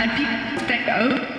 I picked that up.